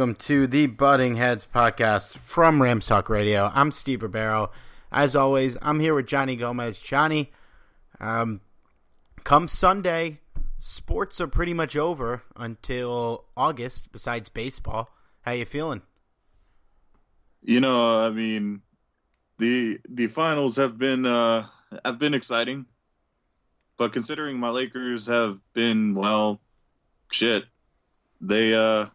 Welcome to the Butting Heads podcast from Rams Talk Radio. I'm Steve Ribeiro. As always, I'm here with Johnny Gomez. Johnny, um, come Sunday, sports are pretty much over until August. Besides baseball, how you feeling? You know, I mean, the the finals have been uh, have been exciting, but considering my Lakers have been well, shit, they uh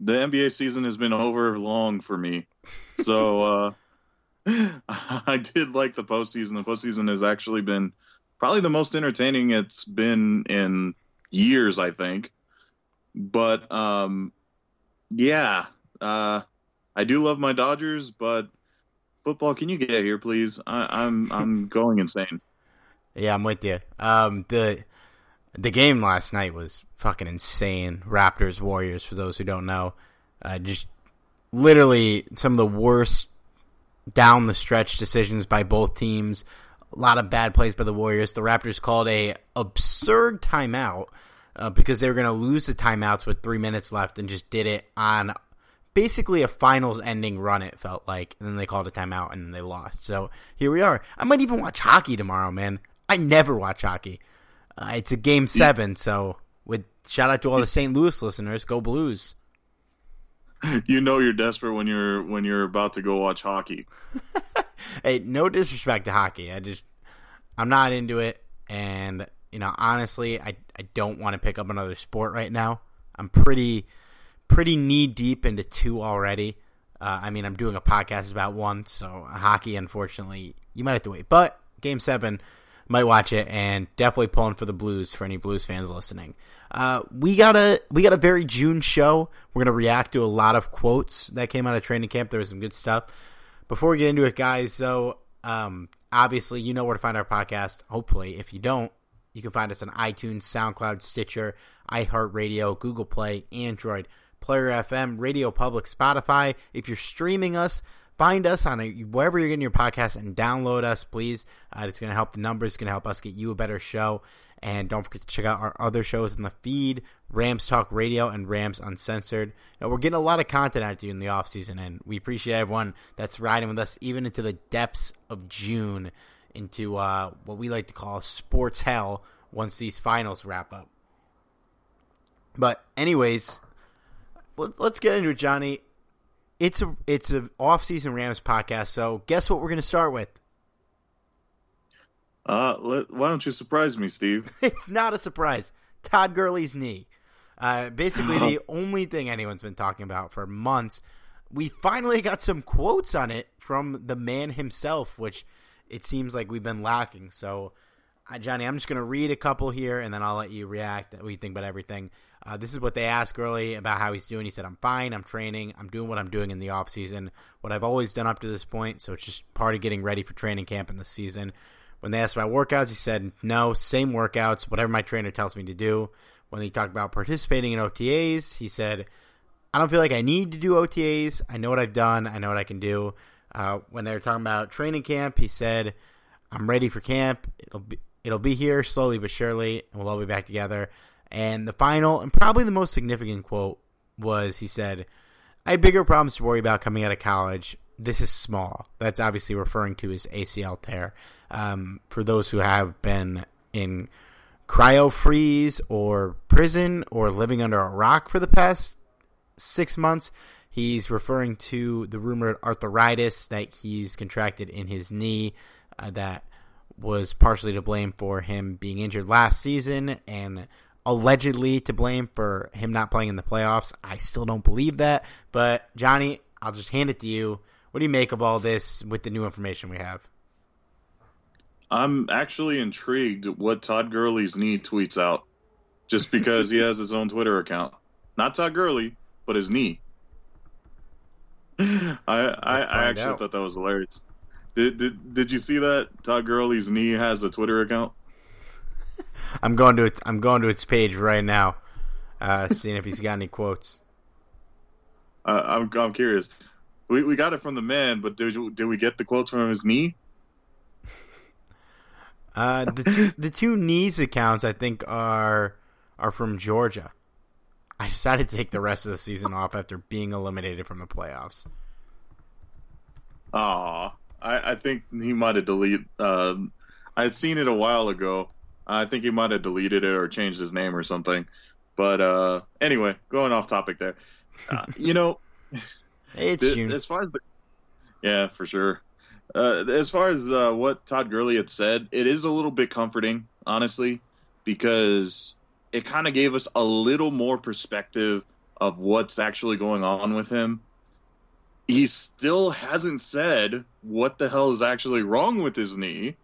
the NBA season has been over long for me. So uh, I did like the postseason. The postseason has actually been probably the most entertaining it's been in years, I think. But um, yeah, uh, I do love my Dodgers, but football, can you get here, please? I, I'm I'm going insane. Yeah, I'm with you. Um, the the game last night was fucking insane. Raptors Warriors for those who don't know, uh, just literally some of the worst down the stretch decisions by both teams. A lot of bad plays by the Warriors. The Raptors called a absurd timeout uh, because they were going to lose the timeouts with three minutes left and just did it on basically a finals ending run. It felt like, and then they called a timeout and then they lost. So here we are. I might even watch hockey tomorrow, man. I never watch hockey. Uh, it's a game seven, so shout out to all the St. Louis listeners, go Blues. You know you're desperate when you're when you're about to go watch hockey. hey, no disrespect to hockey. I just I'm not into it, and you know honestly, I I don't want to pick up another sport right now. I'm pretty pretty knee deep into two already. Uh, I mean, I'm doing a podcast about one, so hockey, unfortunately, you might have to wait. But game seven, might watch it, and definitely pulling for the Blues for any Blues fans listening. Uh, we got a we got a very June show. We're gonna react to a lot of quotes that came out of training camp. There was some good stuff, Before we get into it, guys, so um, obviously you know where to find our podcast. Hopefully, if you don't, you can find us on iTunes, SoundCloud, Stitcher, iHeartRadio, Google Play, Android, Player FM, Radio Public, Spotify. If you're streaming us, find us on a, wherever you're getting your podcast and download us, please. Uh, it's going to help the numbers, It's going to help us get you a better show. And don't forget to check out our other shows in the feed Rams Talk Radio and Rams Uncensored. Now, we're getting a lot of content out to you in the offseason, and we appreciate everyone that's riding with us even into the depths of June into uh, what we like to call sports hell once these finals wrap up. But, anyways, let's get into it, Johnny. It's a it's a off season Rams podcast. So guess what we're going to start with? Uh, let, why don't you surprise me, Steve? it's not a surprise. Todd Gurley's knee. Uh, basically, the only thing anyone's been talking about for months. We finally got some quotes on it from the man himself, which it seems like we've been lacking. So, uh, Johnny, I'm just going to read a couple here, and then I'll let you react. What you think about everything? Uh, this is what they asked Gurley about how he's doing. He said, I'm fine. I'm training. I'm doing what I'm doing in the off season. what I've always done up to this point. So it's just part of getting ready for training camp in the season. When they asked about workouts, he said, no, same workouts, whatever my trainer tells me to do. When he talked about participating in OTAs, he said, I don't feel like I need to do OTAs. I know what I've done. I know what I can do. Uh, when they were talking about training camp, he said, I'm ready for camp. It'll be, it'll be here slowly but surely, and we'll all be back together. And the final and probably the most significant quote was he said, I had bigger problems to worry about coming out of college. This is small. That's obviously referring to his ACL tear. Um, for those who have been in cryo freeze or prison or living under a rock for the past six months, he's referring to the rumored arthritis that he's contracted in his knee uh, that was partially to blame for him being injured last season and allegedly to blame for him not playing in the playoffs. I still don't believe that. But, Johnny, I'll just hand it to you. What do you make of all this with the new information we have? I'm actually intrigued what Todd Gurley's knee tweets out just because he has his own Twitter account. Not Todd Gurley, but his knee. I I, I, actually out. thought that was hilarious. Did, did did you see that Todd Gurley's knee has a Twitter account? I'm going to it. I'm going to its page right now, uh, seeing if he's got any quotes. Uh, I'm I'm curious. We we got it from the man, but did did we get the quotes from his knee? Uh, the two, the two knees accounts I think are are from Georgia. I decided to take the rest of the season off after being eliminated from the playoffs. Aw, I, I think he might have deleted. Um, I had seen it a while ago, I think he might have deleted it or changed his name or something. But uh, anyway, going off topic there. Uh, you know, it's th- as far as the, yeah, for sure. Uh, as far as uh, what Todd Gurley had said, it is a little bit comforting, honestly, because it kind of gave us a little more perspective of what's actually going on with him. He still hasn't said what the hell is actually wrong with his knee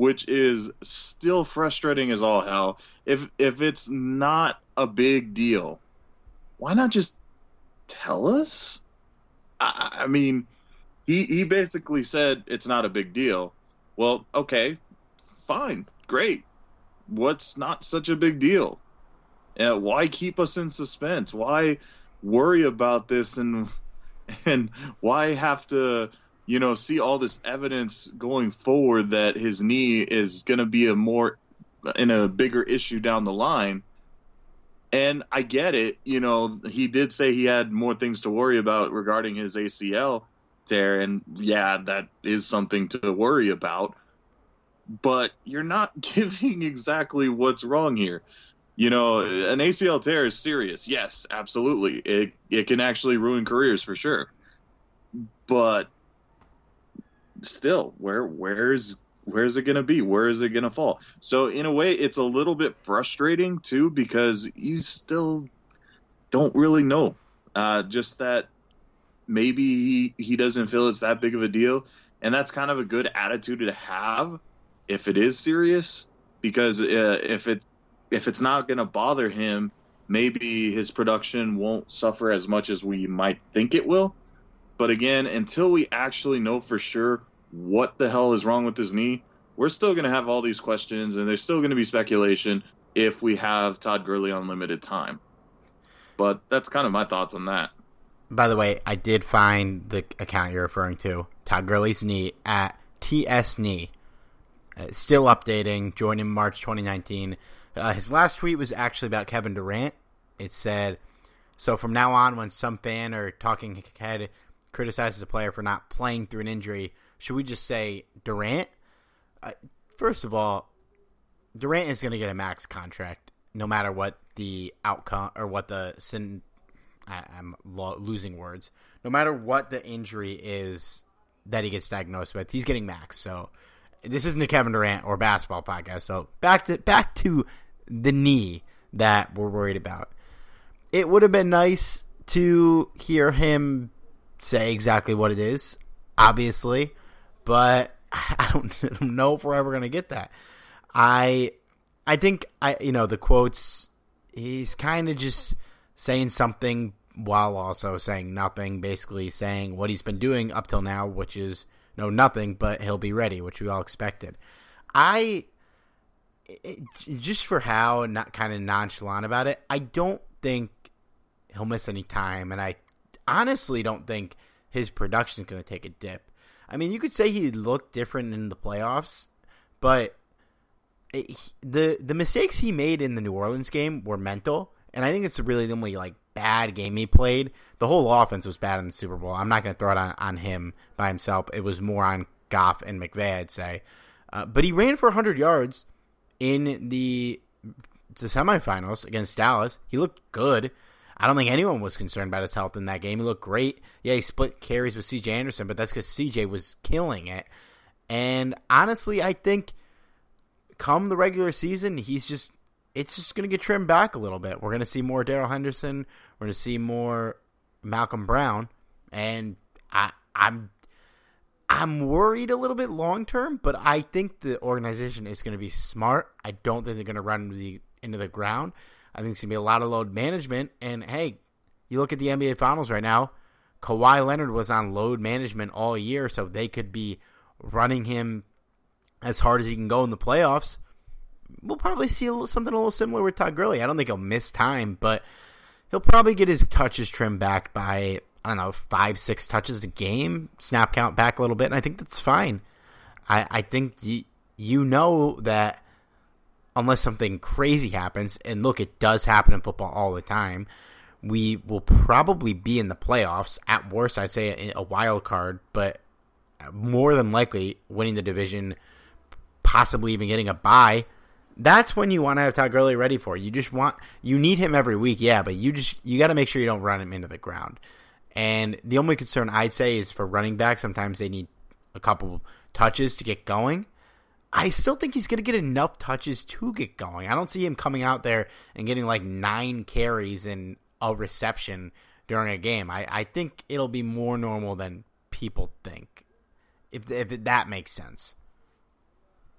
which is still frustrating as all hell. If if it's not a big deal, why not just tell us? I, I mean, he he basically said it's not a big deal. Well, okay, fine, great. What's not such a big deal? Uh, why keep us in suspense? Why worry about this and and why have to you know, see all this evidence going forward that his knee is going to be a more in a bigger issue down the line. And I get it. You know, he did say he had more things to worry about regarding his ACL tear. And yeah, that is something to worry about. But you're not giving exactly what's wrong here. You know, an ACL tear is serious. Yes, absolutely. It, it can actually ruin careers for sure. But still, where where's where's it going to be? Where is it going to fall? So in a way, it's a little bit frustrating too because you still don't really know. Uh, just that maybe he, he doesn't feel it's that big of a deal, and that's kind of a good attitude to have if it is serious. Because uh, if it if it's not going to bother him, maybe his production won't suffer as much as we might think it will. But again, until we actually know for sure what the hell is wrong with his knee, we're still going to have all these questions, and there's still going to be speculation if we have Todd Gurley on limited time. But that's kind of my thoughts on that. By the way, I did find the account you're referring to, Todd Gurley's knee at TS Knee. Uh, still updating, joined in March 2019. Uh, his last tweet was actually about Kevin Durant. It said, "So from now on, when some fan or talking head criticizes a player for not playing through an injury, should we just say Durant?" Uh, first of all, Durant is going to get a max contract no matter what the outcome or what the sin. I, am lo- losing words. No matter what the injury is that he gets diagnosed with, he's getting max. So this isn't a Kevin Durant or basketball podcast. So back to back to the knee that we're worried about. It would have been nice to hear him say exactly what it is, obviously, but I don't know if we're ever going to get that. I I think I you know the quotes he's kind of just saying something while also saying nothing, basically saying what he's been doing up till now, which is no nothing, but he'll be ready, which we all expected. I just for how not kind of nonchalant about it, I don't think he'll miss any time, and I honestly don't think his production is going to take a dip. I mean, you could say he looked different in the playoffs, but it, the the mistakes he made in the New Orleans game were mental, and I think it's really the only like bad game he played. The whole offense was bad in the Super Bowl. I'm not going to throw it on, on him by himself. It was more on Goff and McVay, I'd say. Uh, but he ran for 100 yards in the the semifinals against Dallas. He looked good. I don't think anyone was concerned about his health in that game. He looked great. Yeah, he split carries with CJ Anderson, but that's because CJ was killing it. And honestly, I think come the regular season, he's just it's just going to get trimmed back a little bit. We're going to see more Darrell Henderson. We're going to see more Malcolm Brown, and I, I'm I'm worried a little bit long term, but I think the organization is going to be smart. I don't think they're going to run into the into the ground. I think it's going to be a lot of load management. And hey, you look at the NBA Finals right now. Kawhi Leonard was on load management all year, so they could be running him as hard as he can go in the playoffs. We'll probably see a little, something a little similar with Todd Gurley. I don't think he'll miss time, but he'll probably get his touches trimmed back by I don't know five six touches a game, snap count back a little bit, and I think that's fine. I I think you you know that unless something crazy happens, and look, it does happen in football all the time. We will probably be in the playoffs. At worst, I'd say a wild card, but more than likely winning the division, possibly even getting a bye that's when you want to have Todd Gurley ready for. You just want you need him every week, yeah, but you just you got to make sure you don't run him into the ground. And the only concern I'd say is for running back. Sometimes they need a couple touches to get going. I still think he's going to get enough touches to get going. I don't see him coming out there and getting like nine carries and a reception during a game. I, I think it'll be more normal than people think, if if that makes sense.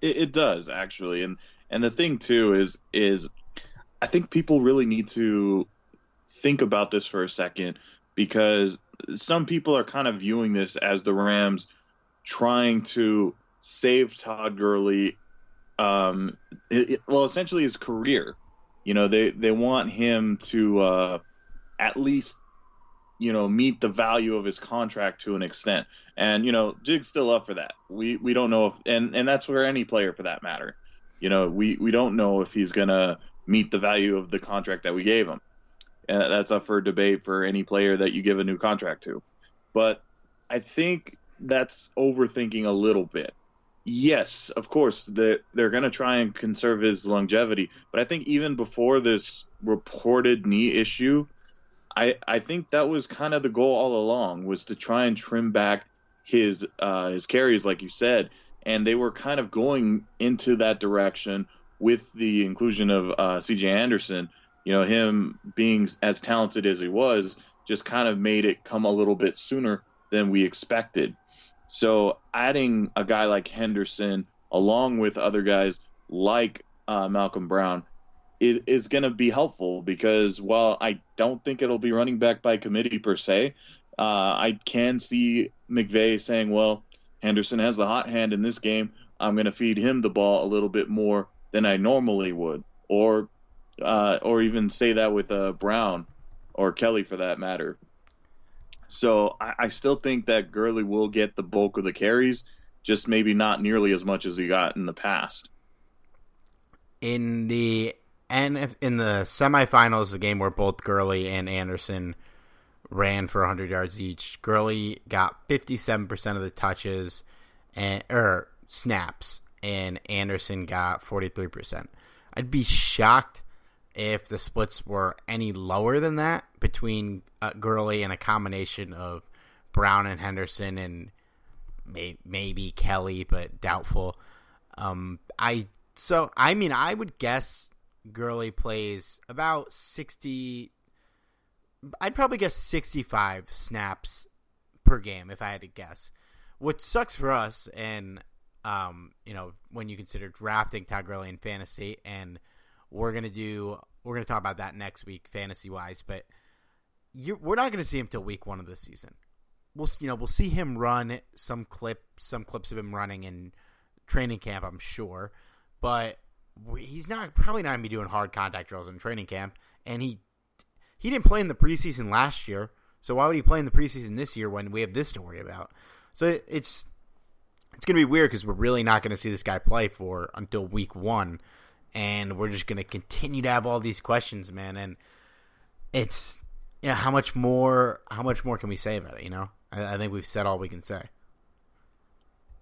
It, it does actually, and and the thing too is is I think people really need to think about this for a second because some people are kind of viewing this as the Rams trying to save Todd Gurley um it, it, well essentially his career. You know, they they want him to uh at least you know meet the value of his contract to an extent. And you know jig's still up for that. We we don't know if and and that's where any player for that matter you know, we, we don't know if he's going to meet the value of the contract that we gave him. And that's up for debate for any player that you give a new contract to. But I think that's overthinking a little bit. Yes, of course, the, they're going to try and conserve his longevity. But I think even before this reported knee issue, I, I think that was kind of the goal all along was to try and trim back his uh, his carries, like you said, and they were kind of going into that direction with the inclusion of uh, C.J. Anderson. You know, him being as talented as he was just kind of made it come a little bit sooner than we expected. So adding a guy like Henderson along with other guys like uh, Malcolm Brown is, is going to be helpful because while I don't think it'll be running back by committee per se, Uh, I can see McVay saying, well, Henderson has the hot hand in this game. I'm going to feed him the ball a little bit more than I normally would. Or uh, or even say that with uh, Brown or Kelly for that matter. So I, I still think that Gurley will get the bulk of the carries, just maybe not nearly as much as he got in the past. In the and in the semifinals, the game where both Gurley and Anderson ran for 100 yards each, Gurley got 57% of the touches and or snaps, and Anderson got 43%. I'd be shocked if the splits were any lower than that between uh, Gurley and a combination of Brown and Henderson and may, maybe Kelly, but doubtful. Um, I so I mean I would guess Gurley plays about sixty. I'd probably guess sixty-five snaps per game if I had to guess. What sucks for us, and um, you know, when you consider drafting Todd Gurley in fantasy and we're gonna do we're gonna talk about that next week, fantasy wise. But you, we're not gonna see him till week one of the season. We'll you know we'll see him run some clip some clips of him running in training camp, I'm sure, but he's not probably not gonna be doing hard contact drills in training camp. And he he didn't play in the preseason last year, so why would he play in the preseason this year when we have this to worry about? So it's it's gonna be weird because we're really not gonna see this guy play for until week one and we're just gonna continue to have all these questions, man. And it's you know how much more how much more can we say about it? You know, I, I think we've said all we can say.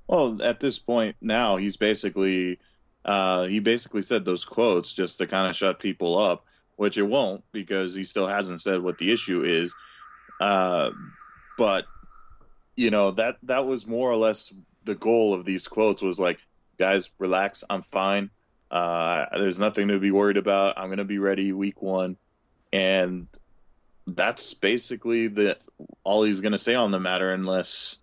Well, at this point now, he's basically uh, he basically said those quotes just to kind of shut people up, which it won't because he still hasn't said what the issue is. Uh, but you know that that was more or less the goal of these quotes was like, guys, relax, I'm fine. Uh, there's nothing to be worried about. I'm to be ready week one, and that's basically the all he's to say on the matter, unless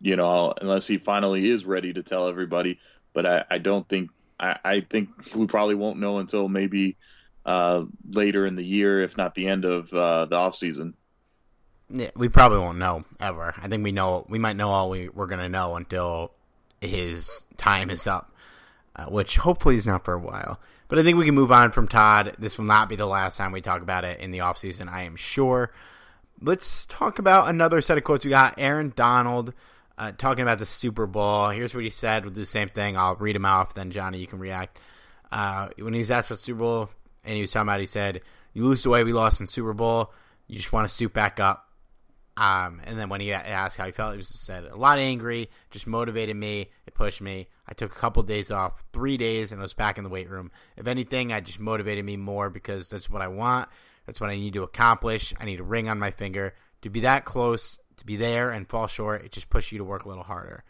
you know, unless he finally is ready to tell everybody. But I, I don't think I, I think we probably won't know until maybe uh, later in the year, if not the end of uh, the off season. Yeah, we probably won't know ever. I think we know we might know all we, we're going to know until his time is up uh, which hopefully is not for a while. But I think we can move on from Todd. This will not be the last time we talk about it in the offseason, I am sure. Let's talk about another set of quotes we got. Aaron Donald uh, talking about the Super Bowl. Here's what he said. We'll do the same thing. I'll read him off, then Johnny, you can react. Uh, when he was asked about Super Bowl, and he was talking about, he said, "You lose the way we lost in Super Bowl. You just want to suit back up." Um, and then when he asked how he felt, he was said a lot angry, just motivated me, it pushed me. I took a couple days off, three days, and I was back in the weight room. If anything, I just motivated me more because that's what I want. That's what I need to accomplish. I need a ring on my finger to be that close, to be there and fall short. It just pushed you to work a little harder.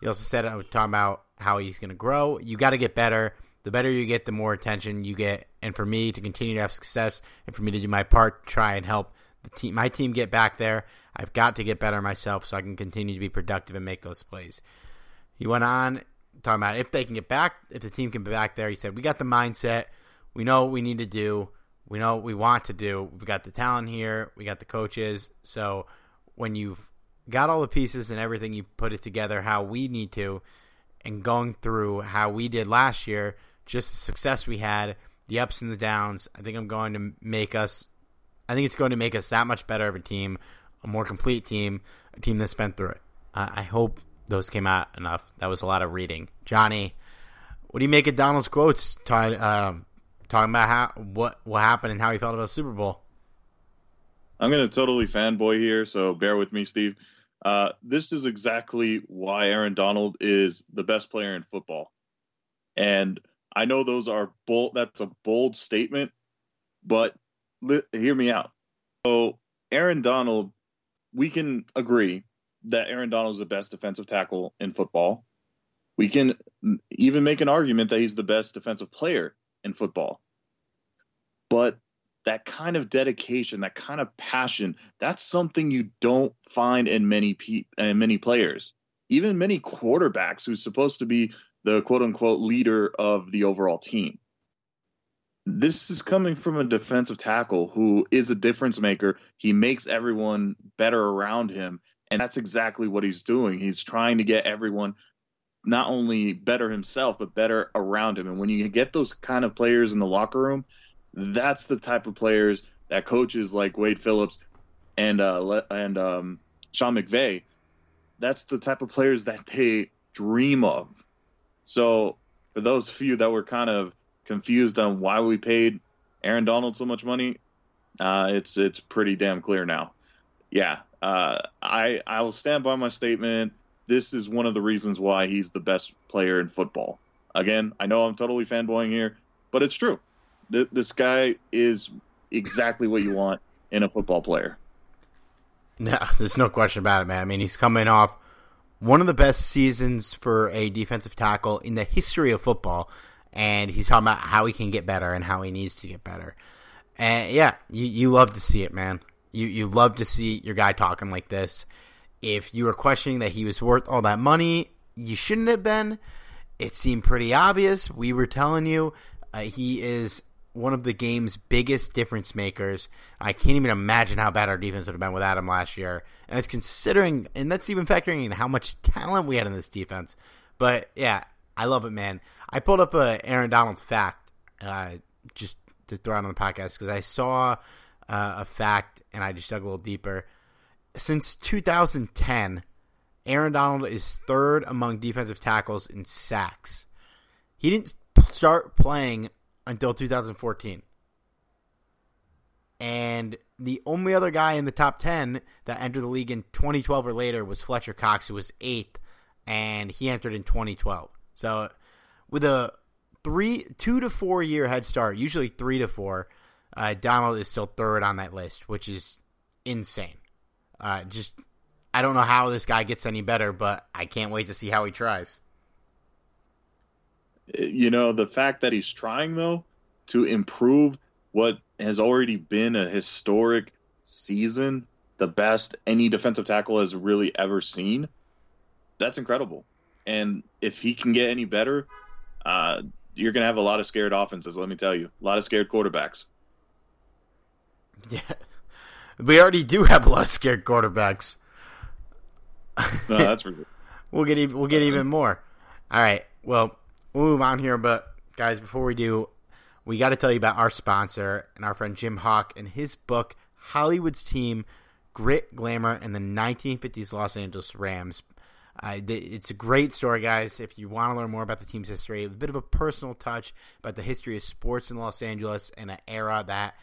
He also said I was talking about how he's going to grow. You got to get better. The better you get, the more attention you get. And for me to continue to have success, and for me to do my part, try and help the team, my team get back there I've got to get better myself so I can continue to be productive and make those plays. He went on talking about if they can get back, if the team can be back there. He said, We got the mindset. We know what we need to do. We know what we want to do. We've got the talent here. We got the coaches. So when you've got all the pieces and everything, you put it together how we need to, and going through how we did last year, just the success we had, the ups and the downs, I think I'm going to make us. I think it's going to make us that much better of a team a more complete team, a team that's been through it. Uh, I hope those came out enough. That was a lot of reading. Johnny, what do you make of Donald's quotes talking, uh, talking about how what what happened and how he felt about the Super Bowl? I'm gonna totally fanboy here, so bear with me, Steve. Uh, this is exactly why Aaron Donald is the best player in football, and I know those are bold. That's a bold statement, but li- hear me out. So Aaron Donald we can agree that Aaron Donald is the best defensive tackle in football. We can even make an argument that he's the best defensive player in football. But that kind of dedication, that kind of passion, that's something you don't find in many pe- in many players. Even many quarterbacks who's supposed to be the quote unquote leader of the overall team. this is coming from a defensive tackle who is a difference maker. He makes everyone better around him. And that's exactly what he's doing. He's trying to get everyone not only better himself, but better around him. And when you get those kind of players in the locker room, that's the type of players that coaches like Wade Phillips and uh, and um, Sean McVay, that's the type of players that they dream of. So for those you that were kind of confused on why we paid Aaron Donald so much money, uh, it's it's pretty damn clear now. Yeah, uh, I I will stand by my statement. This is one of the reasons why he's the best player in football. Again, I know I'm totally fanboying here, but it's true. Th- this guy is exactly what you want in a football player. No, there's no question about it, man. I mean, he's coming off one of the best seasons for a defensive tackle in the history of football, and he's talking about how he can get better and how he needs to get better. And yeah, you, you love to see it, man. You you love to see your guy talking like this. If you were questioning that he was worth all that money, you shouldn't have been. It seemed pretty obvious. We were telling you uh, he is one of the game's biggest difference makers. I can't even imagine how bad our defense would have been without him last year. And it's considering, and that's even factoring in how much talent we had in this defense. But yeah, I love it, man. I pulled up a Aaron Donald fact uh, just to throw out on the podcast because I saw uh, a fact and I just dug a little deeper. Since 2010, Aaron Donald is third among defensive tackles in sacks. He didn't start playing until 2014. And the only other guy in the top 10 that entered the league in 2012 or later was Fletcher Cox, who was eighth, and he entered in 2012. So, with a three, two to four year head start, usually three to four, uh, Donald is still third on that list, which is insane. Uh, just, I don't know how this guy gets any better, but I can't wait to see how he tries. You know, the fact that he's trying, though, to improve what has already been a historic season, the best any defensive tackle has really ever seen, that's incredible. And if he can get any better, uh, you're going to have a lot of scared offenses, let me tell you. A lot of scared quarterbacks. Yeah. We already do have a lot of scared quarterbacks. No, that's for we'll get even, we'll get even more. All right. Well, we'll move on here, but guys, before we do, we got to tell you about our sponsor and our friend Jim Hock and his book Hollywood's Team: Grit, Glamour, and the 1950s Los Angeles Rams. Uh, it's a great story, guys. If you want to learn more about the team's history, a bit of a personal touch about the history of sports in Los Angeles and an era that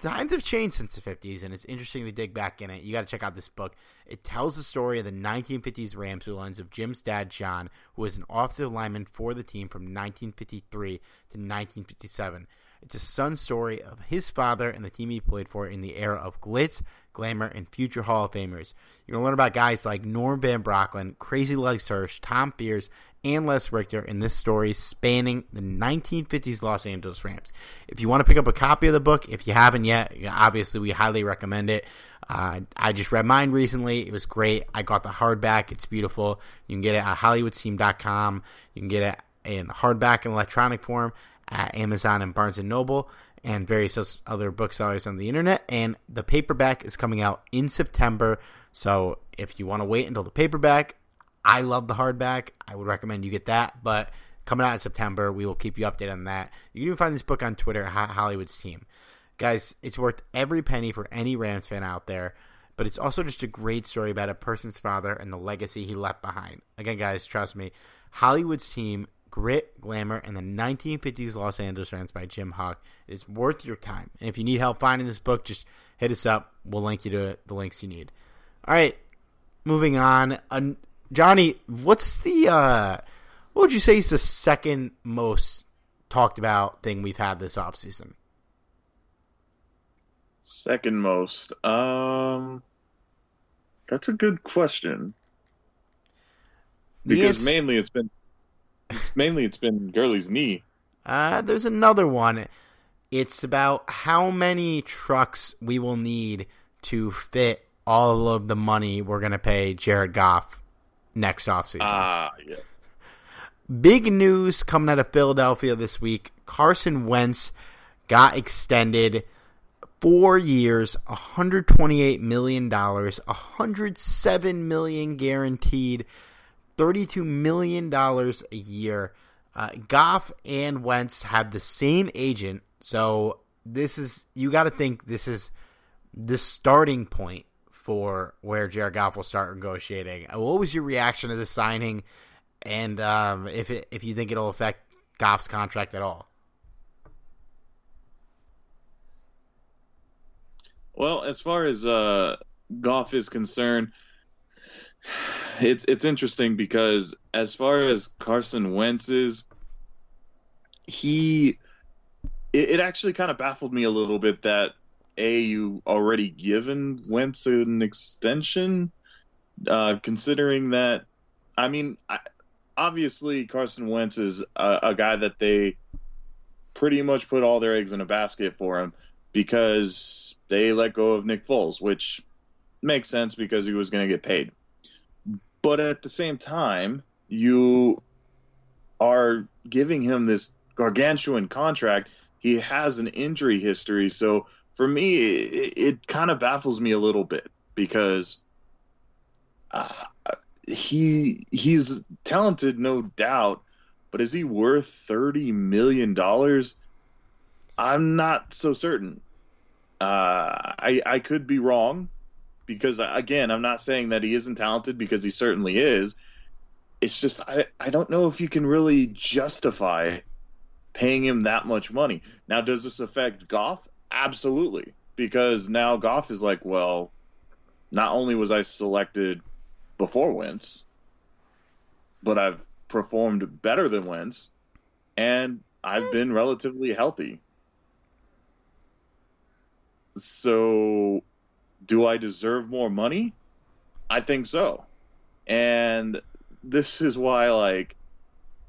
times have changed since the 50s, and it's interesting to dig back in it. You got to check out this book. It tells the story of the 1950s Rams through the lens of Jim's dad, John, who was an offensive lineman for the team from 1953 to 1957. It's a son story of his father and the team he played for in the era of glitz, glamour, and future Hall of Famers. You're going to learn about guys like Norm Van Brocklin, Crazy Legs Hirsch, Tom Fears, and Les Richter in this story spanning the 1950s Los Angeles Rams. If you want to pick up a copy of the book, if you haven't yet, obviously we highly recommend it. Uh, I just read mine recently. It was great. I got the hardback. It's beautiful. You can get it at HollywoodTeam.com. You can get it in hardback and electronic form at Amazon and Barnes & Noble and various other booksellers on the internet. And the paperback is coming out in September. So if you want to wait until the paperback, I love the hardback. I would recommend you get that. But coming out in September, we will keep you updated on that. You can even find this book on Twitter, Hollywood's Team. Guys, it's worth every penny for any Rams fan out there. But it's also just a great story about a person's father and the legacy he left behind. Again, guys, trust me. Hollywood's Team Grit, Glamour, and the 1950s Los Angeles Rams by Jim Hock is worth your time. And if you need help finding this book, just hit us up. We'll link you to the links you need. All right, moving on. Johnny, what's the uh, what would you say is the second most talked about thing we've had this offseason? Second most. Um that's a good question. Because mainly it's been it's mainly it's been Gurley's knee. Uh there's another one. It's about how many trucks we will need to fit all of the money we're going to pay Jared Goff next offseason. Ah, yeah. Big news coming out of Philadelphia this week. Carson Wentz got extended four years, $128 million, 107 million guaranteed, $32 million a year. Uh, Goff and Wentz have the same agent, so this is you got to think this is the starting point for where Jared Goff will start negotiating. Uh, what was your reaction to the signing, and um, if it, if you think it'll affect Goff's contract at all? Well, as far as uh, Goff is concerned, it's it's interesting because as far as Carson Wentz is, he it, it actually kind of baffled me a little bit that a you already given Wentz an extension, uh, considering that I mean I, obviously Carson Wentz is a, a guy that they pretty much put all their eggs in a basket for him because they let go of Nick Foles, which makes sense because he was going to get paid. But at the same time, you are giving him this gargantuan contract. He has an injury history, so for me, it, it kind of baffles me a little bit because uh, he he's talented, no doubt, but is he worth thirty million dollars? I'm not so certain. Uh, I I could be wrong because again, I'm not saying that he isn't talented because he certainly is. It's just I I don't know if you can really justify paying him that much money. Now, does this affect Goff? Absolutely, because now Goff is like, well, not only was I selected before Wentz, but I've performed better than Wentz, and I've been relatively healthy. So, do I deserve more money? I think so. And this is why, like,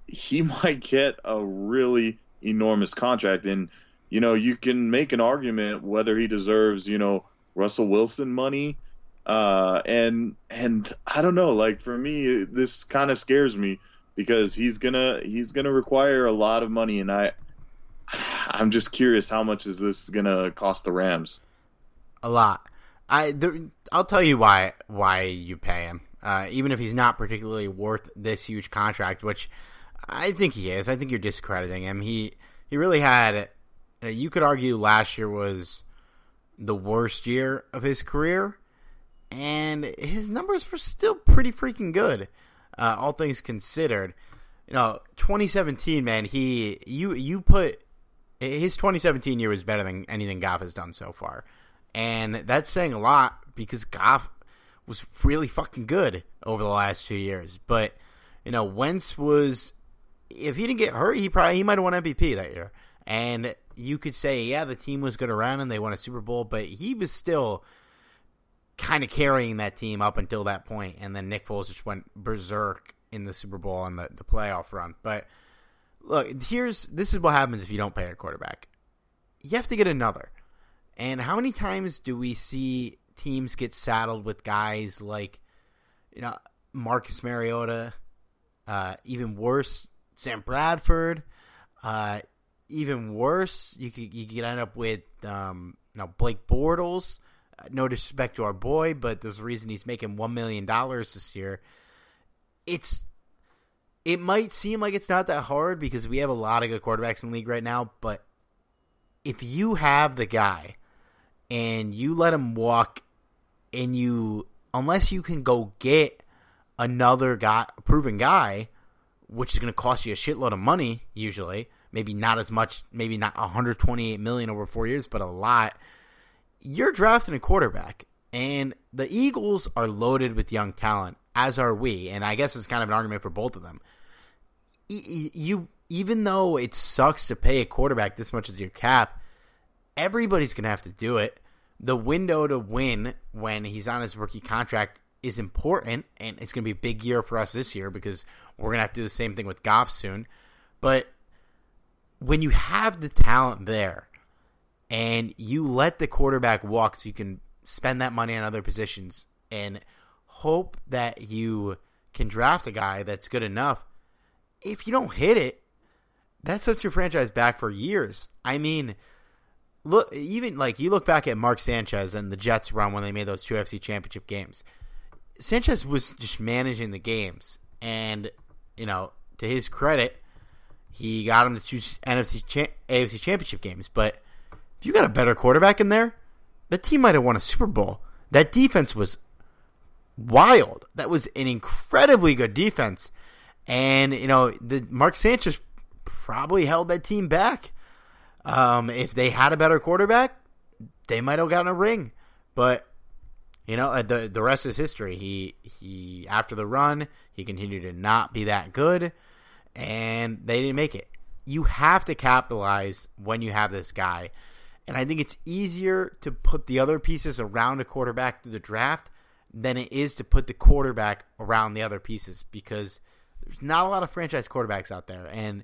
he might get a really enormous contract. And, you know, you can make an argument whether he deserves, you know, Russell Wilson money. Uh, and, and I don't know, like, for me, this kind of scares me because he's gonna, he's gonna require a lot of money. And I, I'm just curious how much is this to cost the Rams? A lot. I there, I'll tell you why why you pay him. Uh, even if he's not particularly worth this huge contract, which I think he is. I think you're discrediting him. He he really had. You could argue last year was the worst year of his career, and his numbers were still pretty freaking good, uh, all things considered. You know, 2017, man. He you you put his 2017 year was better than anything Goff has done so far, and that's saying a lot because Goff was really fucking good over the last two years. But you know, Wentz was if he didn't get hurt, he probably he might have won MVP that year. And you could say, yeah, the team was good around and they won a Super Bowl, but he was still kind of carrying that team up until that point, and then Nick Foles just went berserk in the Super Bowl and the, the playoff run. But look, here's this is what happens if you don't pay a quarterback. You have to get another. And how many times do we see teams get saddled with guys like, you know, Marcus Mariota, uh, even worse, Sam Bradford, uh, even worse, you could you could end up with um, know, Blake Bortles. Uh, no disrespect to our boy, but there's a reason he's making one million dollars this year. It's it might seem like it's not that hard because we have a lot of good quarterbacks in the league right now, but if you have the guy and you let him walk and you unless you can go get another guy proven guy which is going to cost you a shitload of money usually maybe not as much maybe not 128 million over 4 years but a lot. You're drafting a quarterback and the Eagles are loaded with young talent as are we and I guess it's kind of an argument for both of them. You even though it sucks to pay a quarterback this much as your cap everybody's going to have to do it. The window to win when he's on his rookie contract is important, and it's going to be a big year for us this year because we're going to have to do the same thing with Goff soon. But when you have the talent there and you let the quarterback walk so you can spend that money on other positions and hope that you can draft a guy that's good enough, if you don't hit it, that sets your franchise back for years. I mean, look even like you look back at Mark Sanchez and the Jets run when they made those two FC championship games. Sanchez was just managing the games and you know, to his credit, he got him to two NFC cha- AFC championship games, but if you got a better quarterback in there, the team might have won a Super Bowl. That defense was wild. That was an incredibly good defense. And, you know, the Mark Sanchez probably held that team back. Um, if they had a better quarterback, they might have gotten a ring. But you know, uh, the the rest is history. He he after the run, he continued to not be that good, and they didn't make it. You have to capitalize when you have this guy, and I think it's easier to put the other pieces around a quarterback through the draft than it is to put the quarterback around the other pieces because there's not a lot of franchise quarterbacks out there, and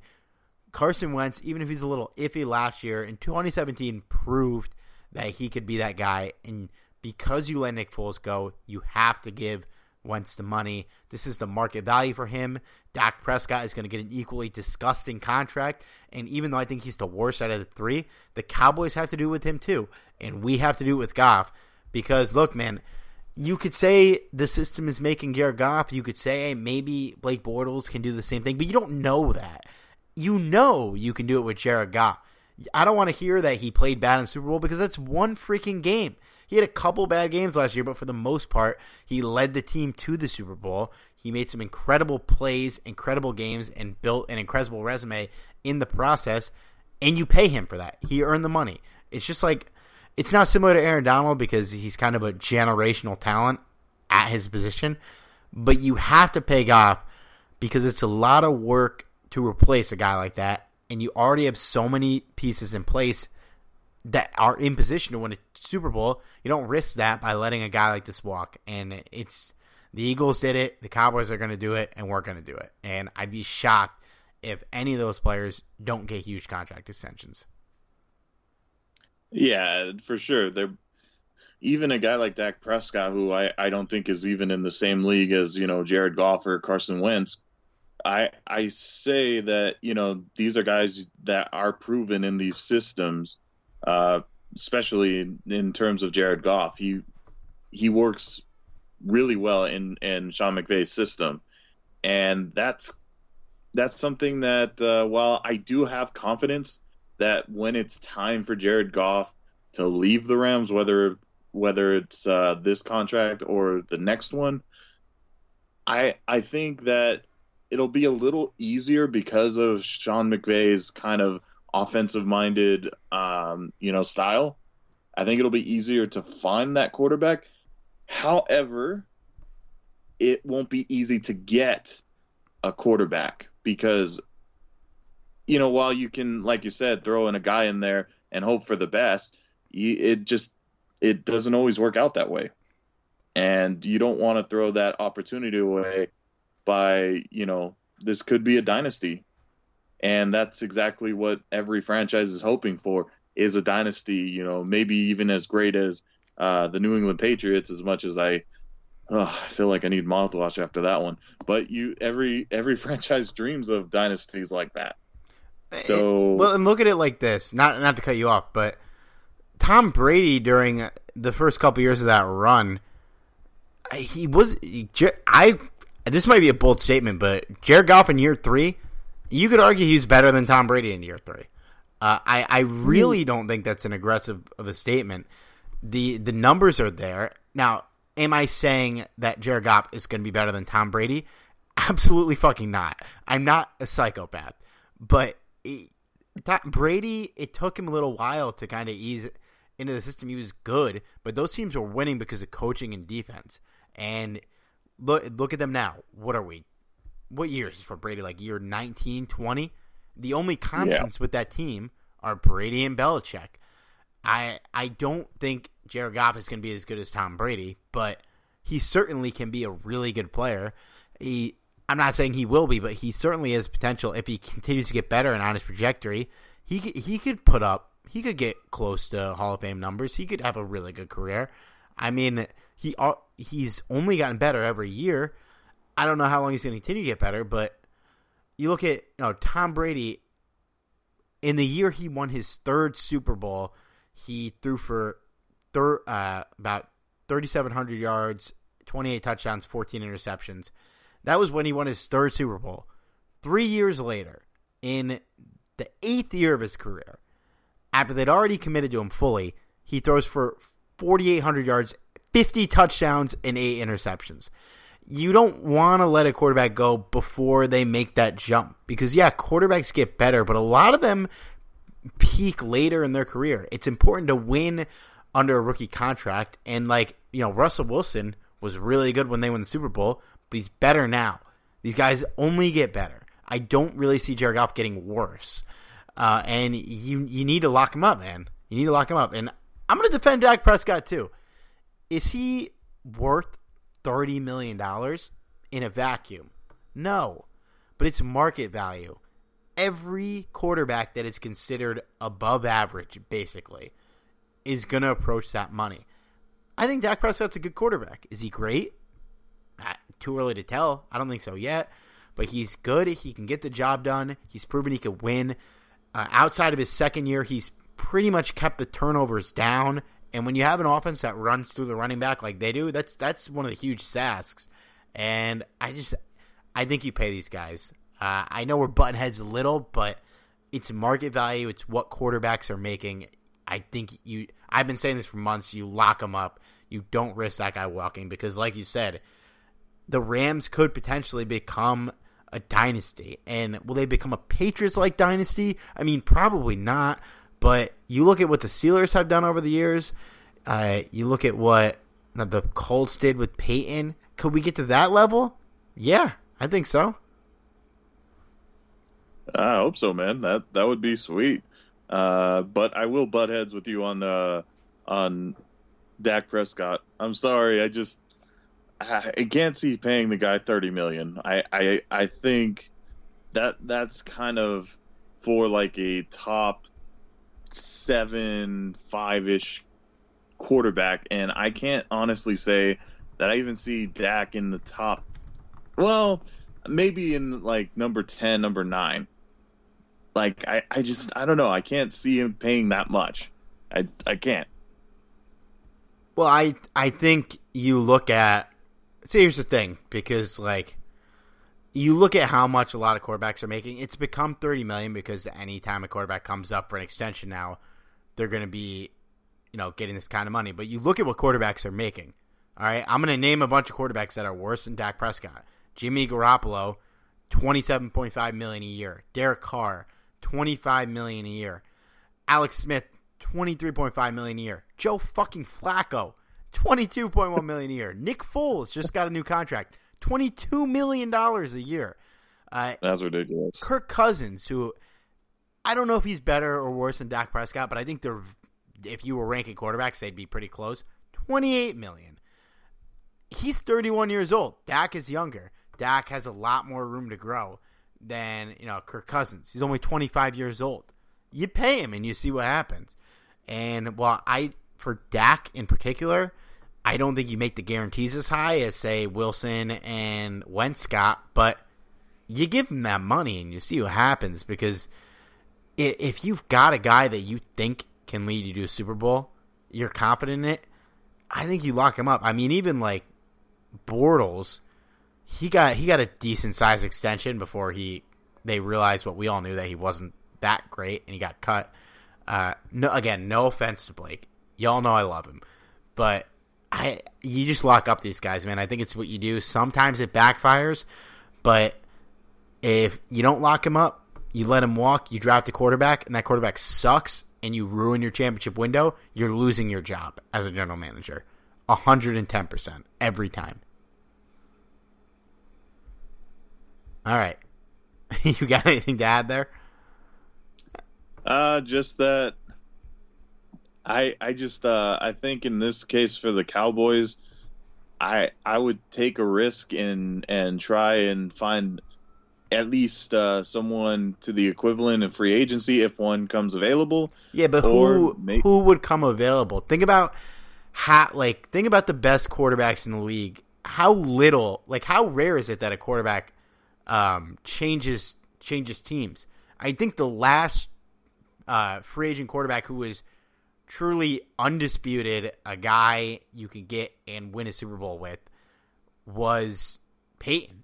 Carson Wentz, even if he's a little iffy last year in 2017, proved that he could be that guy. And because you let Nick Foles go, you have to give Wentz the money. This is the market value for him. Dak Prescott is going to get an equally disgusting contract. And even though I think he's the worst out of the three, the Cowboys have to do with him too. And we have to do it with Goff. Because, look, man, you could say the system is making Jared Goff. You could say maybe Blake Bortles can do the same thing, but you don't know that you know you can do it with Jared Goff. I don't want to hear that he played bad in Super Bowl because that's one freaking game. He had a couple bad games last year, but for the most part, he led the team to the Super Bowl. He made some incredible plays, incredible games, and built an incredible resume in the process. And you pay him for that. He earned the money. It's just like it's not similar to Aaron Donald because he's kind of a generational talent at his position, but you have to pay Goff because it's a lot of work to replace a guy like that, and you already have so many pieces in place that are in position to win a Super Bowl, you don't risk that by letting a guy like this walk. And it's the Eagles did it, the Cowboys are going to do it, and we're going to do it. And I'd be shocked if any of those players don't get huge contract extensions. Yeah, for sure. They're even a guy like Dak Prescott, who I, I don't think is even in the same league as you know Jared Goff or Carson Wentz. I I say that you know these are guys that are proven in these systems, uh, especially in, terms of Jared Goff. He he works really well in in Sean McVay's system, and that's that's something that uh, while I do have confidence that when it's time for Jared Goff to leave the Rams, whether whether it's uh, this contract or the next one, I I think that it'll be a little easier because of Sean McVay's kind of offensive minded, um, you know, style. I think it'll be easier to find that quarterback. However, it won't be easy to get a quarterback because, you know, while you can, like you said, throw in a guy in there and hope for the best, it just it doesn't always work out that way, and you don't want to throw that opportunity away by, you know, this could be a dynasty. And that's exactly what every franchise is hoping for is a dynasty, you know, maybe even as great as uh, the New England Patriots as much as I oh, I feel like I need mouthwash after that one. But you every every franchise dreams of dynasties like that. So well, and look at it like this. Not not to cut you off, but Tom Brady during the first couple years of that run, he was I this might be a bold statement, but Jared Goff in year three, you could argue he's better than Tom Brady in year three. Uh, I I really don't think that's an aggressive of a statement. the The numbers are there now. Am I saying that Jared Goff is going to be better than Tom Brady? Absolutely fucking not. I'm not a psychopath, but it, Brady, it took him a little while to kind of ease into the system. He was good, but those teams were winning because of coaching and defense. And look look at them now. What are we? What years for Brady? Like year 19, 20? The only constants yeah. with that team are Brady and Belichick. I I don't think Jared Goff is going to be as good as Tom Brady, but he certainly can be a really good player. He I'm not saying he will be, but he certainly has potential if he continues to get better and on his trajectory. He he could put up, he could get close to Hall of Fame numbers. He could have a really good career. I mean, he he's only gotten better every year. I don't know how long he's going to continue to get better, but you look at you know Tom Brady in the year he won his third Super Bowl, he threw for thir- uh, about 3,700 yards, 28 touchdowns, 14 interceptions. That was when he won his third Super Bowl. Three years later, in the eighth year of his career, after they'd already committed to him fully, he throws for 4,800 yards, 50 touchdowns, and eight interceptions. You don't want to let a quarterback go before they make that jump because, yeah, quarterbacks get better, but a lot of them peak later in their career. It's important to win under a rookie contract. And, like, you know, Russell Wilson was really good when they won the Super Bowl, but he's better now. These guys only get better. I don't really see Jared Goff getting worse. Uh, and you you need to lock him up, man. You need to lock him up. And I'm going to defend Dak Prescott too. Is he worth thirty million dollars in a vacuum? No, but it's market value. Every quarterback that is considered above average, basically, is going to approach that money. I think Dak Prescott's a good quarterback. Is he great? Uh, too early to tell. I don't think so yet. But he's good. He can get the job done. He's proven he can win. Uh, outside of his second year, he's pretty much kept the turnovers down. And when you have an offense that runs through the running back like they do, that's that's one of the huge sasks. And I just, I think you pay these guys. Uh, I know we're button heads a little, but it's market value. It's what quarterbacks are making. I think you. I've been saying this for months. You lock them up. You don't risk that guy walking because, like you said, the Rams could potentially become a dynasty. And will they become a Patriots like dynasty? I mean, probably not. But you look at what the Steelers have done over the years. Uh, you look at what the Colts did with Peyton. Could we get to that level? Yeah, I think so. I hope so, man. That that would be sweet. Uh, but I will butt heads with you on the on Dak Prescott. I'm sorry, I just I can't see paying the guy thirty million. I I I think that that's kind of for like a top seven five ish quarterback, and I can't honestly say that I even see Dak in the top. Well, maybe in like number ten, number nine. Like I, I just I don't know. I can't see him paying that much. I I can't. Well, I I think you look at See, here's the thing, because like you look at how much a lot of quarterbacks are making. It's become thirty million because anytime a quarterback comes up for an extension now, they're going to be, you know, getting this kind of money. But you look at what quarterbacks are making. All right, I'm going to name a bunch of quarterbacks that are worse than Dak Prescott. Jimmy Garoppolo, twenty-seven point five million a year. Derek Carr, twenty-five million a year. Alex Smith, twenty-three point five million a year. Joe fucking Flacco, Twenty-two point one million a year. Nick Foles just got a new contract, twenty-two million dollars a year. Uh, That's ridiculous. Kirk Cousins, who I don't know if he's better or worse than Dak Prescott, but I think they're if you were ranking quarterbacks, they'd be pretty close. Twenty-eight million. He's thirty-one years old. Dak is younger. Dak has a lot more room to grow than you know Kirk Cousins. He's only twenty-five years old. You pay him and you see what happens. And while I for Dak in particular, I don't think you make the guarantees as high as say Wilson and Wentz got, but you give them that money and you see what happens because if you've got a guy that you think can lead you to a Super Bowl, you're confident in it. I think you lock him up. I mean, even like Bortles, he got he got a decent size extension before he they realized what we all knew that he wasn't that great and he got cut. Uh, no, again, no offense to Blake, y'all know I love him, but I you just lock up these guys, man. I think it's what you do. Sometimes it backfires, but if you don't lock him up, you let him walk, you draft a quarterback, and that quarterback sucks, and you ruin your championship window, you're losing your job as a general manager. 110% every time. All right. you got anything to add there? Uh, just that I I just uh, I think in this case for the Cowboys, I I would take a risk and and try and find at least uh, someone to the equivalent of free agency if one comes available. Yeah, but who may- who would come available? Think about how like think about the best quarterbacks in the league. How little like how rare is it that a quarterback um, changes changes teams? I think the last uh, free agent quarterback who was truly undisputed, a guy you could get and win a Super Bowl with was Peyton.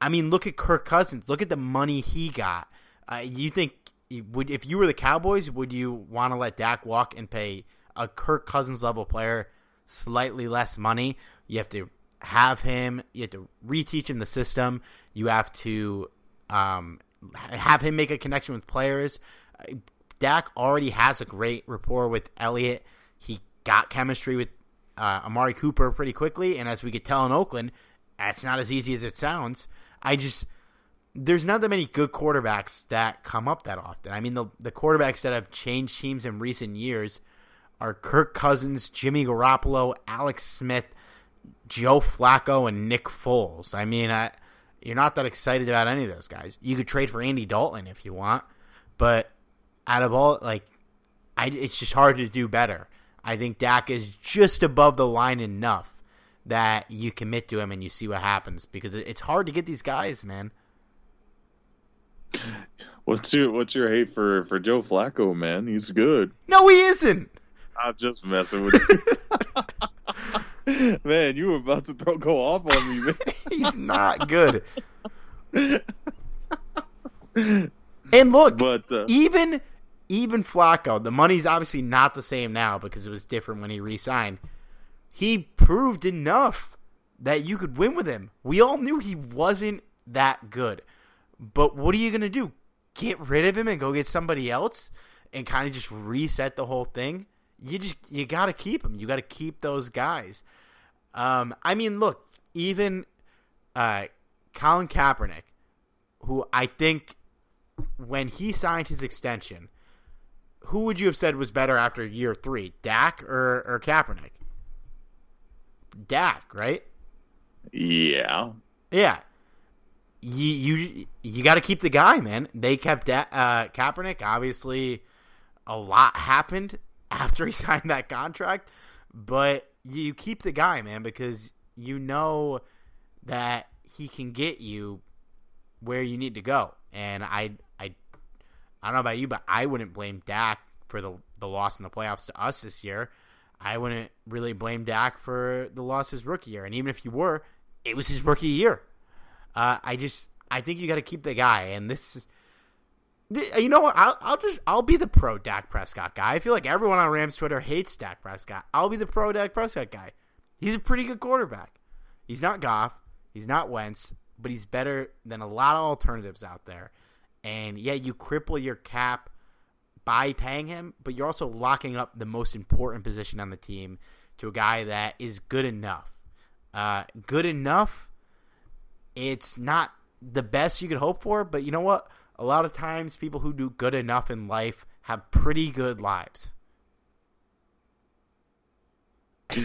I mean, look at Kirk Cousins. Look at the money he got. Uh, you think would if you were the Cowboys, would you want to let Dak walk and pay a Kirk Cousins level player slightly less money? You have to have him. You have to reteach him the system. You have to um, have him make a connection with players. Dak already has a great rapport with Elliott. He got chemistry with uh, Amari Cooper pretty quickly, and as we could tell in Oakland, that's not as easy as it sounds. I just there's not that many good quarterbacks that come up that often. I mean, the the quarterbacks that have changed teams in recent years are Kirk Cousins, Jimmy Garoppolo, Alex Smith, Joe Flacco, and Nick Foles. I mean, I, you're not that excited about any of those guys. You could trade for Andy Dalton if you want, but out of all, like, I, it's just hard to do better. I think Dak is just above the line enough that you commit to him and you see what happens because it's hard to get these guys, man. What's your what's your hate for for Joe Flacco, man? He's good. No, he isn't. I'm just messing with you. man, you were about to throw go off on me, man. He's not good. and look, but uh, even even Flacco, the money's obviously not the same now because it was different when he re-signed. He proved enough that you could win with him. We all knew he wasn't that good. But what are you going to do? Get rid of him and go get somebody else and kind of just reset the whole thing? You just you got to keep him. You got to keep those guys. Um, I mean, look, even uh, Colin Kaepernick, who I think when he signed his extension, who would you have said was better after year three, Dak or or Kaepernick? Dak, right? Yeah. Yeah you you you got to keep the guy, man. They kept uh, Kaepernick. Obviously, a lot happened after he signed that contract, but you keep the guy, man, because you know that he can get you where you need to go. And I I I don't know about you, but I wouldn't blame Dak for the the loss in the playoffs to us this year. I wouldn't really blame Dak for the loss his rookie year. And even if you were, it was his rookie year. Uh, I just I think you got to keep the guy, and this is. You know what? I'll, I'll just I'll be the pro Dak Prescott guy. I feel like everyone on Rams Twitter hates Dak Prescott. I'll be the pro Dak Prescott guy. He's a pretty good quarterback. He's not Goff. He's not Wentz, but he's better than a lot of alternatives out there. And yeah, you cripple your cap by paying him, but you're also locking up the most important position on the team to a guy that is good enough. Uh, good enough it's not the best you could hope for, but you know what? A lot of times, people who do good enough in life have pretty good lives.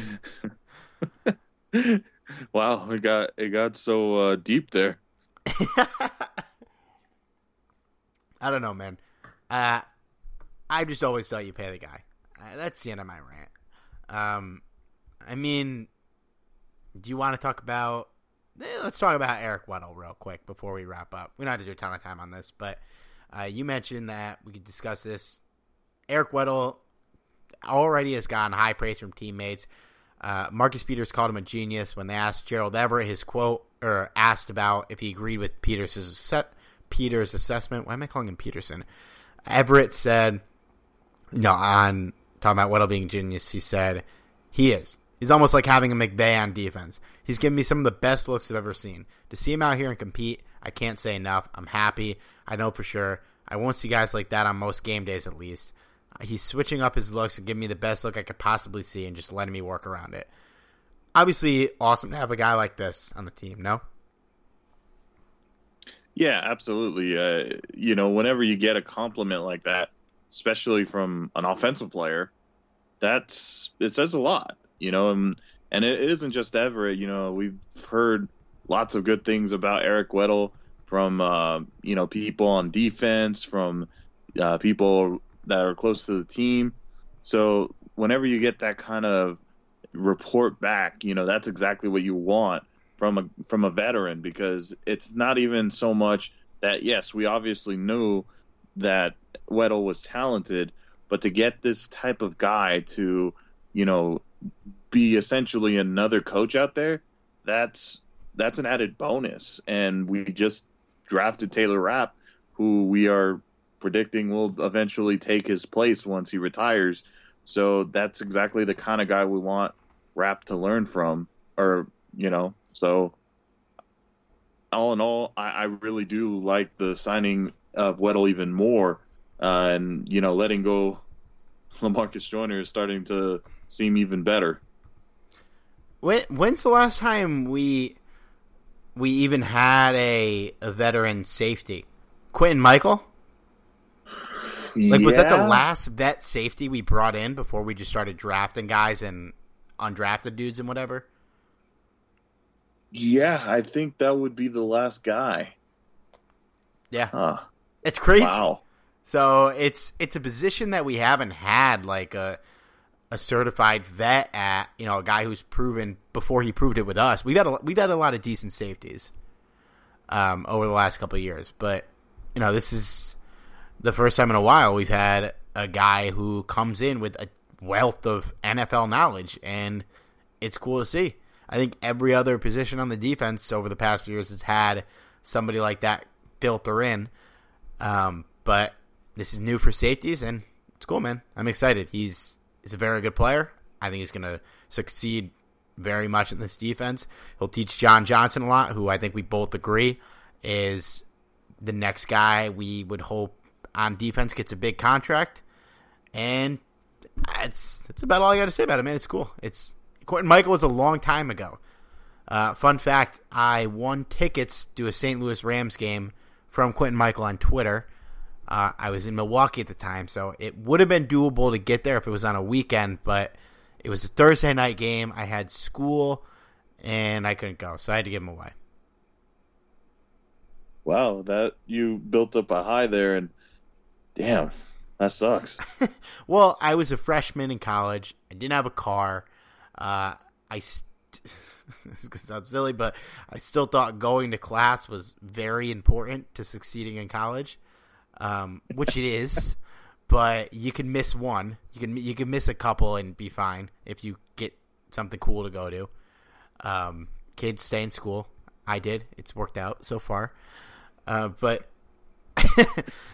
wow, it got it got so uh, deep there. I don't know, man. Uh, I just always thought you pay the guy. Uh, that's the end of my rant. Um, I mean, do you want to talk about Eh, let's talk about Eric Weddle real quick before we wrap up. We don't have to do a ton of time on this, but uh, you mentioned that we could discuss this. Eric Weddle already has gotten high praise from teammates. Uh, Marcus Peters called him a genius when they asked Gerald Everett his quote or asked about if he agreed with Peters' set Peters' assessment. Why am I calling him Peterson? Everett said, "No, on talking about Weddle being genius." He said, "He is. He's almost like having a McVay on defense. He's given me some of the best looks I've ever seen. To see him out here and compete, I can't say enough. I'm happy. I know for sure. I won't see guys like that on most game days at least. He's switching up his looks and giving me the best look I could possibly see and just letting me work around it. Obviously, awesome to have a guy like this on the team, no? Yeah, absolutely. Uh, you know, whenever you get a compliment like that, especially from an offensive player, that's it says a lot you know, and and it isn't just Everett. You know, we've heard lots of good things about Eric Weddle from uh, you know people on defense, from uh, people that are close to the team. So whenever you get that kind of report back, you know that's exactly what you want from a from a veteran because it's not even so much that yes, we obviously knew that Weddle was talented, But to get this type of guy to, you know, be essentially another coach out there, that's that's an added bonus. And we just drafted Taylor Rapp, who we are predicting will eventually take his place once he retires. So that's exactly the kind of guy we want Rapp to learn from, or you know. So all in all, I, I really do like the signing of Weddle even more, uh, and you know, letting go Lamarcus Joyner is starting to seem even better. When, when's the last time we we even had a a veteran safety? Quintin Mikell. Like, was that the last vet safety we brought in before we just started drafting guys and undrafted dudes and whatever? Yeah, I think that would be the last guy. Yeah, huh. it's crazy. Wow. So it's it's a position that we haven't had like a a certified vet at, you know, a guy who's proven before he proved it with us. We've had a, we've had a lot of decent safeties um, over the last couple of years, but you know, this is the first time in a while we've had a guy who comes in with a wealth of NFL knowledge, and it's cool to see. I think every other position on the defense over the past few years has had somebody like that filter in, um, but this is new for safeties, and it's cool, man. I'm excited. He's he's a very good player. I think he's going to succeed very much in this defense. He'll teach John Johnson a lot, who I think we both agree is the next guy we would hope on defense gets a big contract. And that's that's about all I got to say about it, man. It's cool. It's Quintin Mikell was a long time ago. Uh, fun fact: I won tickets to a St. Louis Rams game from Quintin Mikell on Twitter. Uh, I was in Milwaukee at the time, so it would have been doable to get there if it was on a weekend, but it was a Thursday night game. I had school, and I couldn't go, so I had to give him away. Wow, that you built up a high there, and damn, that sucks. well, I was a freshman in college. I didn't have a car. Uh, I. St- this sounds silly, but I still thought going to class was very important to succeeding in college um, which it is. but you can miss one. You can you can miss a couple and be fine if you get something cool to go to. Um, kids stay in school. I did. It's worked out so far. Uh, but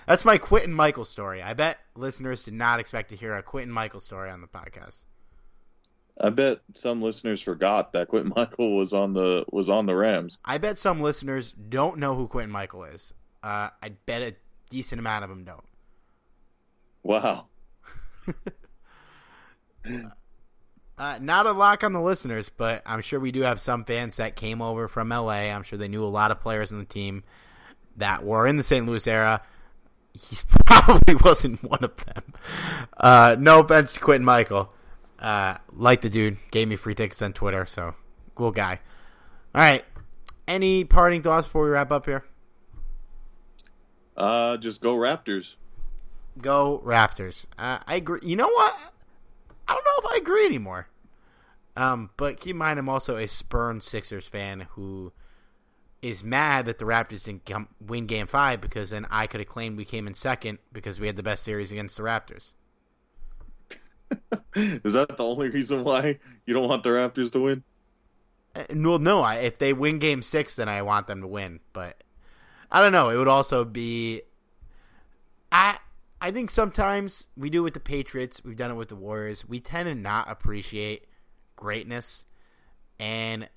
that's my Quintin Mikell story. I bet listeners did not expect to hear a Quintin Mikell story on the podcast. I bet some listeners forgot that Quintin Mikell was on the was on the Rams. I bet some listeners don't know who Quintin Mikell is. Uh, I bet a decent amount of them don't. Wow. uh, not a lock on the listeners, but I'm sure we do have some fans that came over from LA. I'm sure they knew a lot of players in the team that were in the St. Louis era. He probably wasn't one of them. Uh, no offense to Quintin Mikell. Uh, like the dude, gave me free tickets on Twitter, so cool guy. All right. Any parting thoughts before we wrap up here? Uh, just go Raptors. Go Raptors. Uh, I agree. You know what? I don't know if I agree anymore. Um, but keep in mind, I'm also a spurned Sixers fan who is mad that the Raptors didn't come, win Game Five because then I could have claimed we came in second because we had the best series against the Raptors. is that the only reason why you don't want the Raptors to win? Uh, well, no. I, if they win Game Six, then I want them to win. But I don't know. It would also be. I I think sometimes we do it with the Patriots. We've done it with the Warriors. We tend to not appreciate greatness, and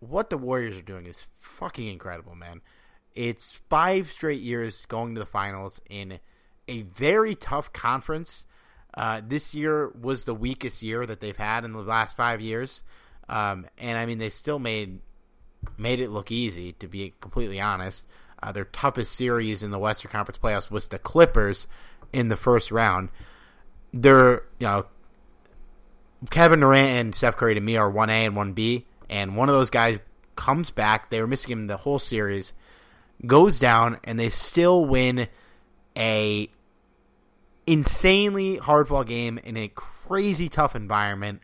what the Warriors are doing is fucking incredible, man. It's five straight years going to the finals in a very tough conference. Uh, this year was the weakest year that they've had in the last five years, um, and I mean they still made made it look easy. To be completely honest, uh, their toughest series in the Western Conference playoffs was the Clippers in the first round. They're, you know, Kevin Durant and Steph Curry to me are 1A and 1B, and one of those guys comes back. They were missing him the whole series, goes down, and they still win a insanely hard fought game in a crazy tough environment.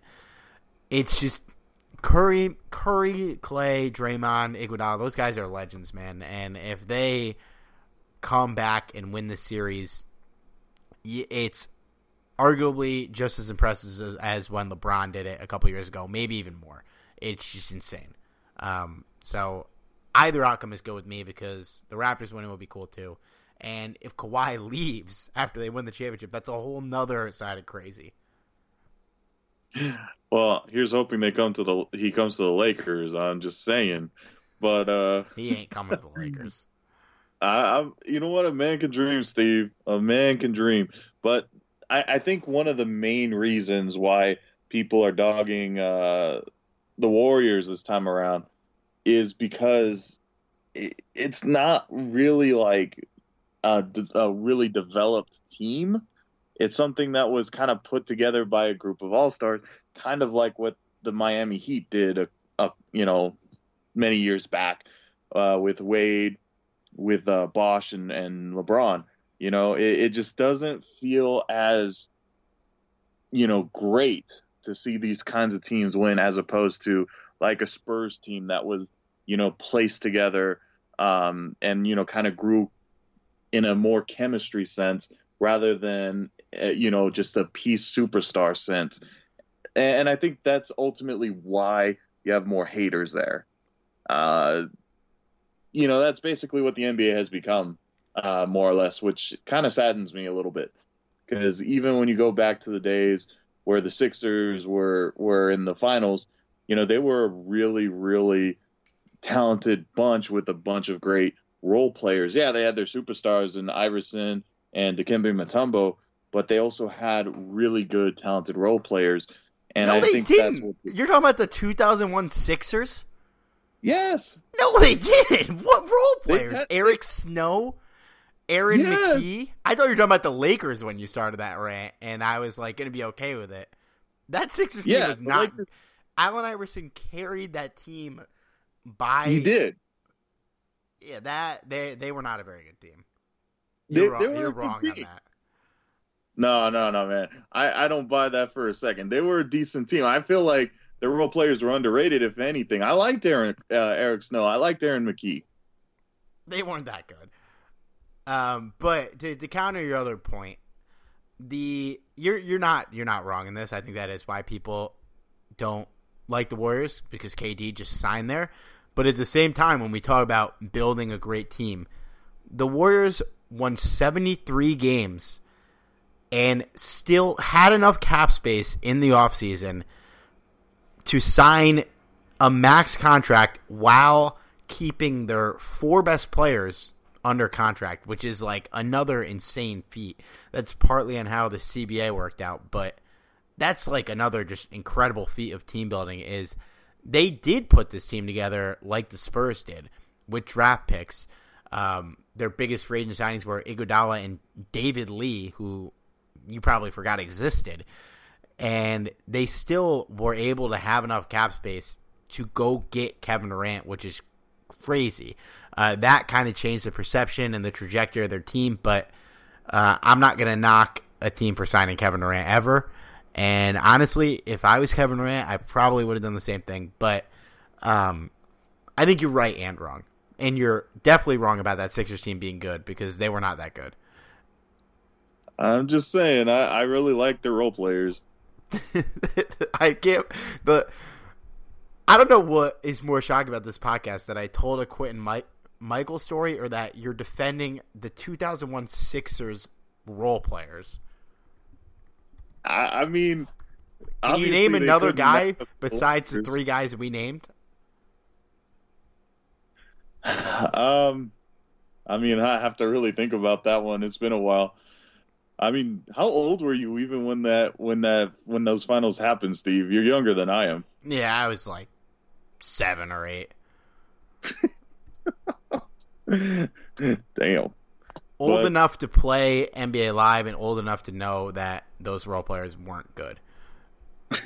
It's just Curry, Curry, Clay, Draymond, Iguodala, those guys are legends, man. And if they come back and win the series, it's arguably just as impressive as, when LeBron did it a couple years ago, maybe even more. It's just insane. Um, so either outcome is good with me because the Raptors winning will be cool too. And if Kawhi leaves after they win the championship, that's a whole nother side of crazy. Well, here's hoping they come to the he comes to the Lakers. I'm just saying, but uh he ain't coming to the Lakers. I, I, you know what, a man can dream, Steve. A man can dream. But I, I think one of the main reasons why people are dogging uh, the Warriors this time around is because it, it's not really like a, a really developed team. It's something that was kind of put together by a group of all stars, kind of like what the Miami Heat did, a, a you know, many years back uh, with Wade, with uh, Bosh and, and LeBron. You know, it, it just doesn't feel as you know great to see these kinds of teams win as opposed to like a Spurs team that was you know placed together um, and you know kind of grew in a more chemistry sense rather than uh, you know just a piece superstar sense. And I think that's ultimately why you have more haters there. Uh, you know, that's basically what the NBA has become, uh, more or less, which kind of saddens me a little bit. Because even when you go back to the days where the Sixers were were in the finals, you know, they were a really, really talented bunch with a bunch of great role players. Yeah, they had their superstars in Iverson and Dikembe Mutombo, but they also had really good, talented role players. And no, I they think didn't. that's what You're talking about the 2001 Sixers? Yes. No, they didn't. What role players? had- Eric Snow, Aaron Yes. McKie. I thought you were talking about the Lakers when you started that rant, and I was like going to be okay with it. That Sixers team was not. Lakers- Allen Iverson carried that team by. He did. Yeah, that they they were not a very good team. You're they wrong, were you're wrong on that. No, no, no, man. I, I don't buy that for a second. They were a decent team. I feel like the role players were underrated, if anything. I liked Aaron, uh, Eric Snow. I liked Aaron McKie. they weren't that good. Um, but to, to counter your other point, the you're you're not you're not wrong in this. I think that is why people don't like the Warriors because KD just signed there. But at the same time, when we talk about building a great team, the Warriors won 73 games and still had enough cap space in the offseason to sign a max contract while keeping their four best players under contract, which is like another insane feat. That's partly on how the CBA worked out, but that's like another just incredible feat of team building is they did put this team together like the Spurs did with draft picks. Um, their biggest free agent signings were Iguodala and David Lee, who you probably forgot existed, and they still were able to have enough cap space to go get Kevin Durant, which is crazy. Uh, that kind of changed the perception and the trajectory of their team, but uh, I'm not going to knock a team for signing Kevin Durant ever. And honestly, if I was Kevin Durant, I probably would have done the same thing. But um, I think you're right and wrong. And you're definitely wrong about that Sixers team being good because they were not that good. I'm just saying, I, I really like their role players. I can't. The I don't know what is more shocking about this podcast that I told a Quentin Mike, Michael story or that you're defending the 2001 Sixers role players. I, I mean, Can you name another guy match up the besides the three guys we named? Um, I mean, I have to really think about that one. It's been a while. I mean, how old were you even when that when that when those finals happened, Steve? You're younger than I am. Yeah, I was like seven or eight. Damn. Old But- enough to play NBA Live and old enough to know that those role players weren't good.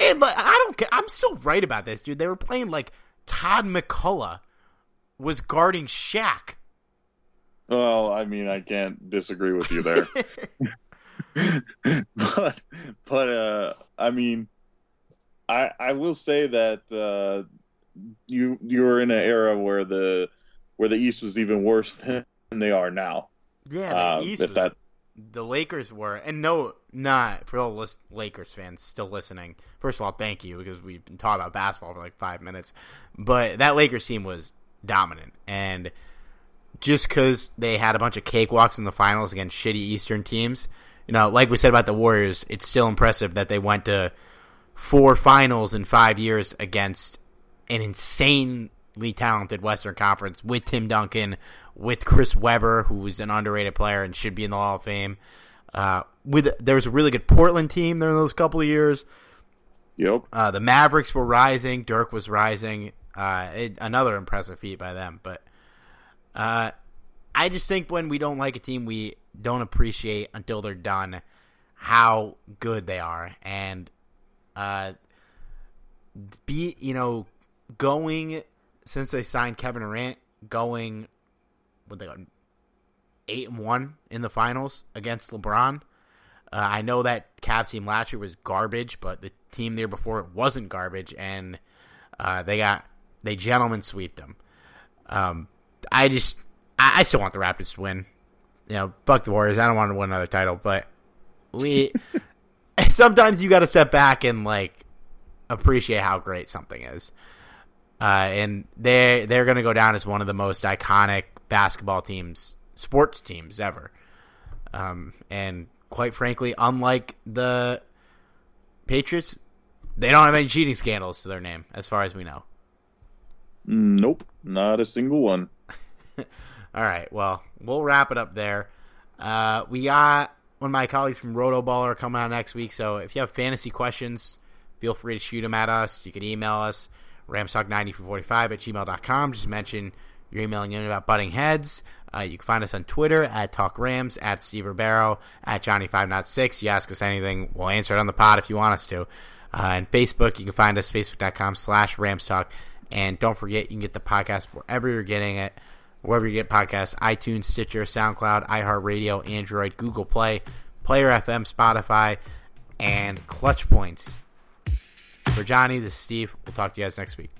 and but I don't. I'm still right about this, dude. They were playing like Todd MacCulloch was guarding Shaq. Well, I mean, I can't disagree with you there. but but uh I mean I I will say that uh you you were in an era where the where the East was even worse than they are now. Yeah, the Uh, East if was that the Lakers were, and no, not for all list, Lakers fans still listening. First of all, thank you because we've been talking about basketball for like five minutes, but that Lakers team was dominant, and just because they had a bunch of cakewalks in the finals against shitty Eastern teams, you know, like we said about the Warriors, it's still impressive that they went to four finals in five years against an insanely talented Western Conference with Tim Duncan, with Chris Webber, who's an underrated player and should be in the Hall of Fame. Uh, with there was a really good Portland team there in those couple of years. Yep. Uh, the Mavericks were rising. Dirk was rising. Uh, it, another impressive feat by them. But uh, I just think when we don't like a team, we don't appreciate until they're done how good they are. And uh, be you know going since they signed Kevin Durant, going what they got eight and one in the finals against LeBron. Uh, I know that Cavs team last year was garbage, but the team there before it wasn't garbage, and uh, they got they gentlemen swept them. Um, I just I, I, still want the Raptors to win. You know, fuck the Warriors. I don't want to win another title, but we sometimes you got to step back and like appreciate how great something is. Uh, and they they're going to go down as one of the most iconic basketball teams, sports teams ever. Um, and quite frankly, unlike the Patriots, they don't have any cheating scandals to their name, as far as we know. Nope, not a single one. All right, well, we'll wrap it up there. Uh, we got one of my colleagues from RotoBaller coming on next week, so if you have fantasy questions, feel free to shoot them at us. You can email us, ramstalk9445 at gmail.com. Just mention you're emailing in about butting heads. Uh, you can find us on Twitter at TalkRams, at Steve Ribeiro, at Johnny506. You ask us anything, we'll answer it on the pod if you want us to. Uh, and Facebook, you can find us facebook.com slash ramstalk. And don't forget, you can get the podcast wherever you're getting it, wherever you get podcasts, iTunes, Stitcher, SoundCloud, iHeartRadio, Android, Google Play, Player FM, Spotify, and Clutch Points. For Johnny, this is Steve. We'll talk to you guys next week.